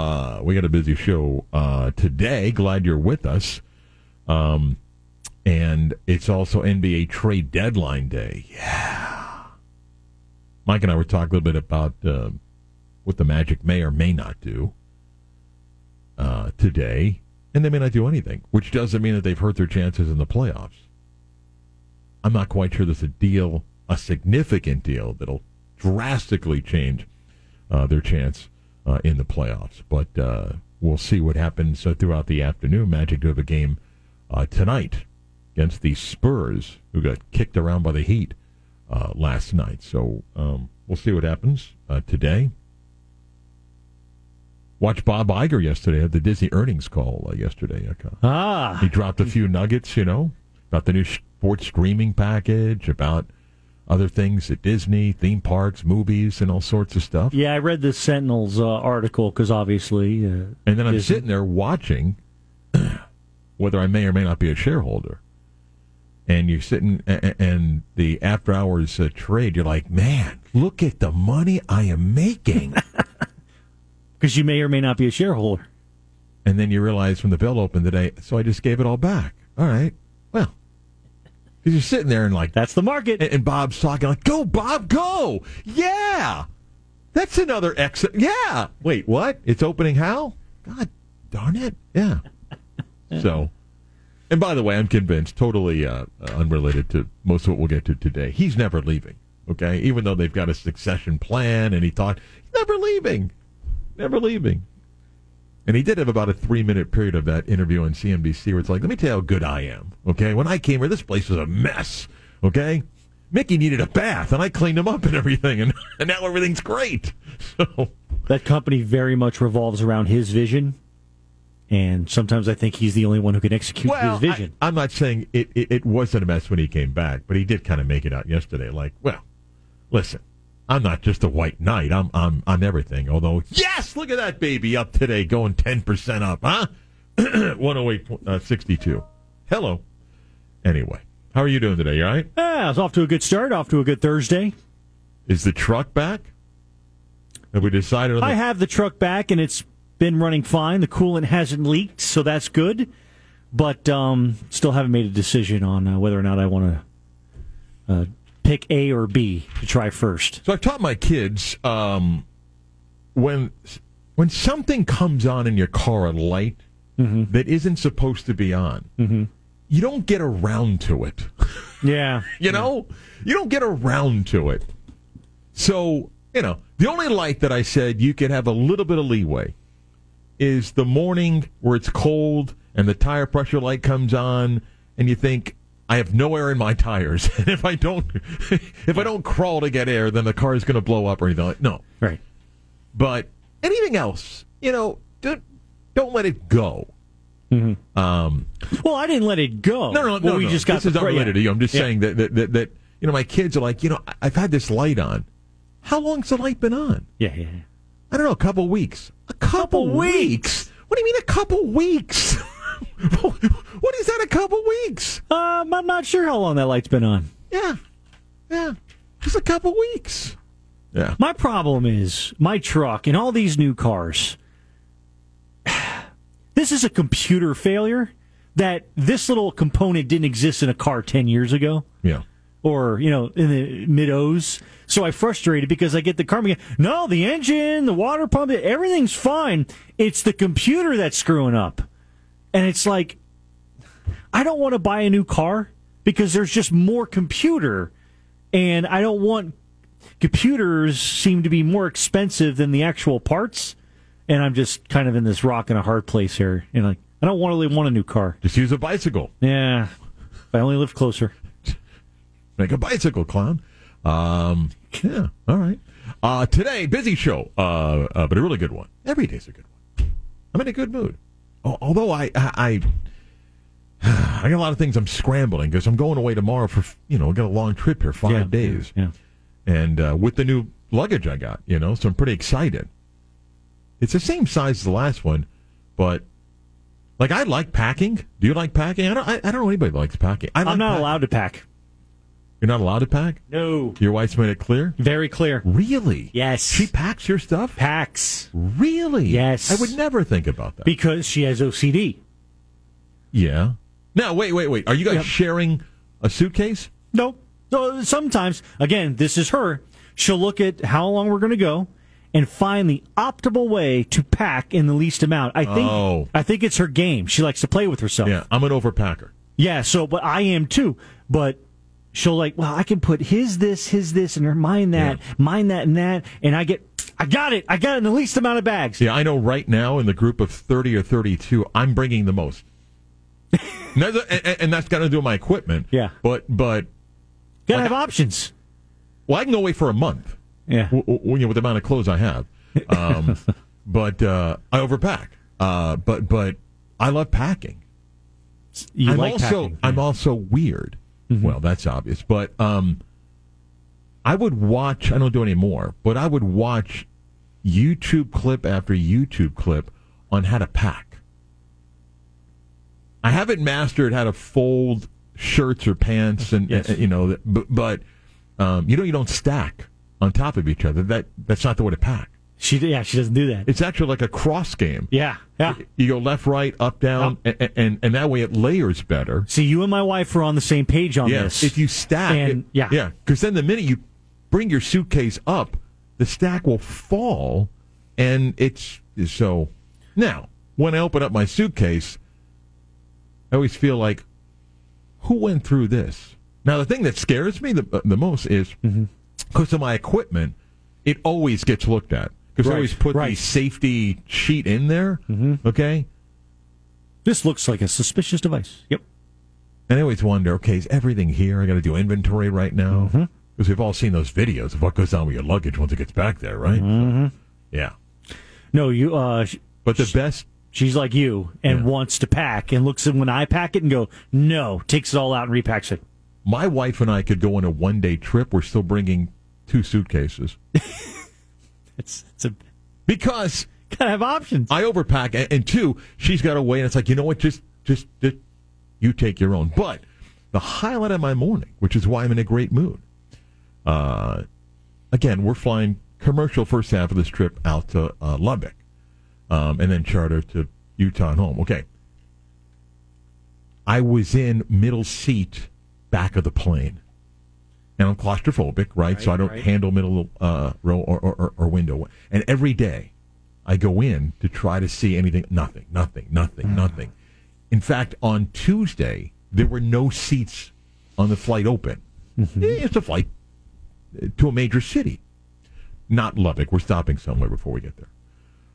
Uh, we got a busy show uh, today. Glad you're with us. Um, and it's also NBA trade deadline day. Yeah. Mike and I were talking a little bit about uh, what the Magic may or may not do uh, today, and they may not do anything, which doesn't mean that they've hurt their chances in the playoffs. I'm not quite sure there's a deal, a significant deal, that'll drastically change uh, their chance uh, in the playoffs. But uh, we'll see what happens uh, throughout the afternoon. Magic do have a game uh, tonight against the Spurs, who got kicked around by the Heat uh, last night. So um, we'll see what happens uh, today. Watch Bob Iger yesterday at the Disney earnings call uh, yesterday. Ah, he dropped a few nuggets, you know, about the new sports streaming package, about other things at Disney, theme parks, movies, and all sorts of stuff. yeah, I read the Sentinel's uh, article because obviously, uh, And then I'm Disney- sitting there watching whether I may or may not be a shareholder. And you're sitting, a- a- and the after hours uh, trade, you're like, man, look at the money I am making. because you may or may not be a shareholder. and then you realize when the bill opened today, so I just gave it all back. All right. Well, because you're sitting there and like, That's the market. and, and Bob's talking like, "Go, Bob, go! Yeah, that's another exit. Yeah. Wait, what? It's opening how? God darn it! Yeah. so, and by the way, I'm convinced, totally uh, uh, unrelated to most of what we'll get to today. He's never leaving. Okay, even though they've got a succession plan, and he thought he's never leaving, never leaving. And he did have about a three minute period of that interview on CNBC where it's like, let me tell you how good I am. Okay. When I came here, this place was a mess. Okay. Mickey needed a bath and I cleaned him up and everything. And, and now everything's great. So, that company very much revolves around his vision, and sometimes I think he's the only one who can execute well, his vision. I, am not saying it, it, it wasn't a mess when he came back, but he did kind of make it out yesterday. Like, well, listen, I'm not just a white knight. I'm, I'm, I'm everything. Although, yes, look at that baby up today going 10% up, huh? 108.62. uh, Hello. Anyway, how are you doing today? You all right? yeah, it's off to a good start. Off to a good Thursday. Is the truck back? Have we decided the I have the truck back, and it's been running fine. The coolant hasn't leaked, so that's good. But um, still haven't made a decision on uh, whether or not I want to uh, pick A or B to try first. So I've taught my kids um, when when something comes on in your car, a light that isn't supposed to be on, you don't get around to it. Yeah, You know, you don't get around to it. So you know, the only light that I said you could have a little bit of leeway is the morning where it's cold and the tire pressure light comes on, and you think. I have no air in my tires, and if I don't, if I don't crawl to get air, then the car is going to blow up or anything. Like, no, right. but anything else, you know, don't don't let it go. Um, Well, I didn't let it go. no, no, well, no. We no. just got this is unrelated to you. I'm just Yeah. saying that, that that that you know my kids are like, you know, I've had this light on. How long's the light been on? Yeah, yeah. yeah. I don't know, a couple weeks. A couple, weeks. What do you mean a couple weeks? what is that? A couple weeks? Um, I'm not sure how long that light's been on. Yeah, yeah, just a couple weeks. Yeah. My problem is my truck and all these new cars. This is a computer failure that this little component didn't exist in a car 10 years ago Yeah. or, you know, in the mid O's. So I frustrated because I get the car and no, the engine, the water pump, everything's fine. It's the computer that's screwing up. And it's like, I don't want to buy a new car because there's just more computer. And I don't want computers seem to be more expensive than the actual parts. And I'm just kind of in this rock and a hard place here. You know, like, I don't want really want a new car. Just use a bicycle. Yeah. If I only lived closer. Make a bicycle, clown. Um, yeah, all right. Uh, today, busy show, uh, uh, but a really good one. Every day's a good one. I'm in a good mood. Al- Although I, I, I, I got a lot of things I'm scrambling because I'm going away tomorrow for, you know, I got a long trip here, five Yeah, days. Yeah. And uh, with the new luggage I got, you know, so I'm pretty excited. It's the same size as the last one, but like I like packing. Do you like packing? I don't. I, I don't know anybody that likes packing. I like I'm not allowed to pack. You're not allowed to pack. No. Your wife's made it clear. Very clear. Really? Yes. She packs your stuff. Packs Really? Yes. I would never think about that. because she has OCD. yeah. Now wait, wait, wait. Are you guys Yep. sharing a suitcase? No. So sometimes, again, this is her. She'll look at how long we're going to go and find the optimal way to pack in the least amount. I think. Oh. I think it's her game. She likes to play with herself. Yeah. I'm an overpacker. Yeah, so but I am too. But she'll like, well, I can put his this, his this, and her mine that, Yeah. mine that, and that, and I get, I got it, I got it in the least amount of bags. Yeah, I know right now in the group of 30 or 32, I'm bringing the most. and, and, that's got to do with my equipment. Yeah. But, but, Gotta Like have options. well, I can go away for a month Yeah, w- w- you know, with the amount of clothes I have. Um, but uh, I overpack. Uh, but, but I love packing. you I'm like also, packing. I'm also weird. Well, that's obvious. But um, I would watch, I don't do any more, but I would watch YouTube clip after YouTube clip on how to pack. I haven't mastered how to fold shirts or pants, and Yes. you know, but, but um, you know, you don't stack on top of each other. That that's not the way to pack. She, yeah, she doesn't do that. It's actually like a cross game. yeah, yeah. You go left, right, up, down, and, and and that way it layers better. See, you and my wife are on the same page on Yes, this. if you stack, And- it, yeah. yeah, because then the minute you bring your suitcase up, the stack will fall, and it's so. Now, when I open up my suitcase, I always feel like, who went through this? Now, the thing that scares me the the most is Mm-hmm. because of my equipment, it always gets looked at because Right, always put right. the safety sheet in there. Mm-hmm. Okay, this looks like a suspicious device. Yep. And I always wonder, okay, is everything here? I got to do inventory right now Mm-hmm. because we've all seen those videos of what goes on with your luggage once it gets back there, right? Mm-hmm. So, yeah, No, you. Uh, but the best, she's like you and Yeah. wants to pack and looks at when I pack it and go, no, takes it all out and repacks it. my wife and I could go on a one day trip. We're still bringing two suitcases It's it's a because gotta have options. I overpack, and, and two, she's got away, and it's like you know what, just just, just you take your own. But the highlight of my morning, which is why I'm in a great mood. Uh, again, we're flying commercial first half of this trip out to uh, Lubbock, um, and then charter to Utah and home. Okay. I was in middle seat back of the plane. And I'm claustrophobic, right? so I don't right. handle middle uh, row or, or, or, window. And every day I go in to try to see anything. Nothing, nothing, nothing, nothing. In fact, on Tuesday, there were no seats on the flight open. Eh, It's a flight to a major city. Not Lubbock. We're stopping somewhere before we get there.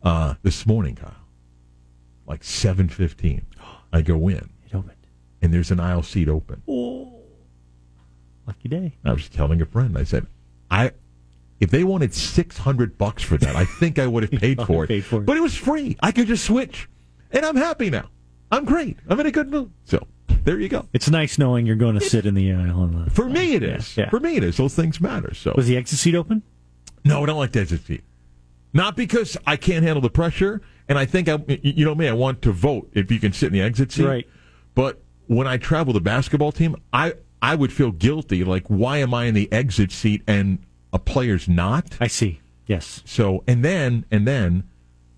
Uh, this morning, Kyle, like 7.15, I go in, It opened. and there's an aisle seat open. Lucky day. I was telling a friend, I said, I if they wanted six hundred bucks for that, I think I would have paid, for, it. paid for it. But it was free. I could just switch, and I'm happy now. I'm great. I'm in a good mood. So there you go. It's nice knowing you're going to sit in the aisle. On the, For me, it is. yeah. For me, it is. Those things matter. So was the exit seat open? no, I don't like the exit seat. Not because I can't handle the pressure, and I think I, you know me, I want to vote if you can sit in the exit seat. Right. But when I travel the basketball team, I I would feel guilty. Like, why am I in the exit seat and a player's not? I see. Yes. So and then and then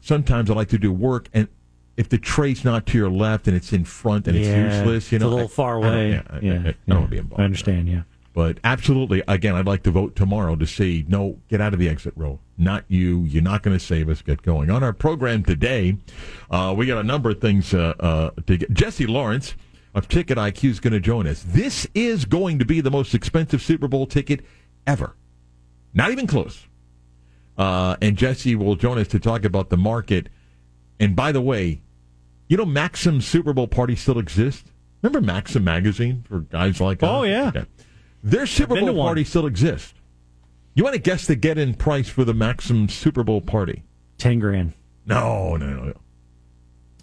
sometimes I like to do work and if the tray's not to your left and it's in front and it's useless, you know, it's a little I- far I don't- away. yeah, I, yeah, I, I yeah. don't want to be involved. I understand. Yeah. But absolutely, again, I'd like to vote tomorrow to say no, get out of the exit row. Not you. You're not going to save us. Get going on our program today. Uh, we got a number of things uh, uh, to get. Jesse Lawrence of Ticket IQ is going to join us. This is going to be the most expensive Super Bowl ticket ever. Not even close. Uh, and Jesse will join us to talk about the market. And by the way, you know Maxim Super Bowl party still exists. Remember Maxim magazine for guys like us? Oh, yeah. Okay. Their Super Bowl party still exists. You want to guess the get-in price for the Maxim Super Bowl party? Ten grand. No, no, no. no.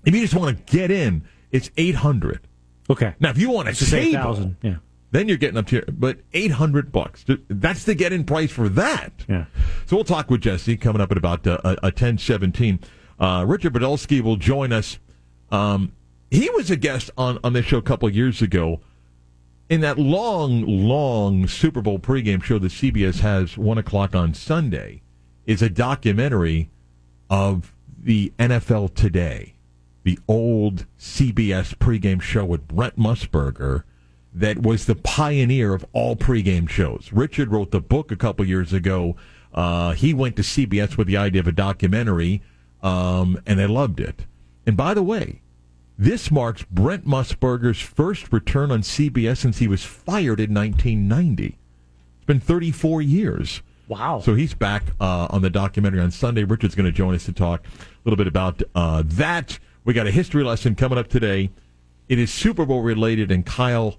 If you just want to get in, it's 800. Okay. Now, if you want a say table, 1,000. Yeah. then you're getting up to but 800 bucks. That's the get in price for that. Yeah. So we'll talk with Jesse coming up at about uh, a, a 1017. Uh, Richard Podolsky will join us. Um, he was a guest on, on this show a couple of years ago. In that long, long Super Bowl pregame show that CBS has, 1 o'clock on Sunday, is a documentary of the NFL Today, the old CBS pregame show with Brent Musburger that was the pioneer of all pregame shows. Richard wrote the book a couple years ago. Uh, he went to CBS with the idea of a documentary, um, and they loved it. And by the way, this marks Brent Musburger's first return on CBS since he was fired in 1990. It's been 34 years. Wow. So he's back uh, on the documentary on Sunday. Richard's going to join us to talk a little bit about uh, that. We got a history lesson coming up today. It is Super Bowl related, and Kyle,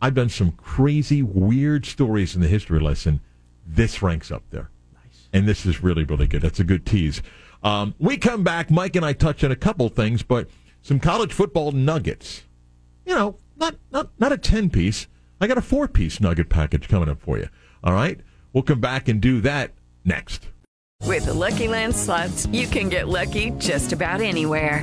I've done some crazy, weird stories in the history lesson. This ranks up there. Nice. And this is really, really good. That's a good tease. Um, we come back. Mike and I touch on a couple things, but some college football nuggets. You know, not not not a ten piece. I got a four piece nugget package coming up for you. All right, we'll come back and do that next. With the Lucky Land slots, you can get lucky just about anywhere.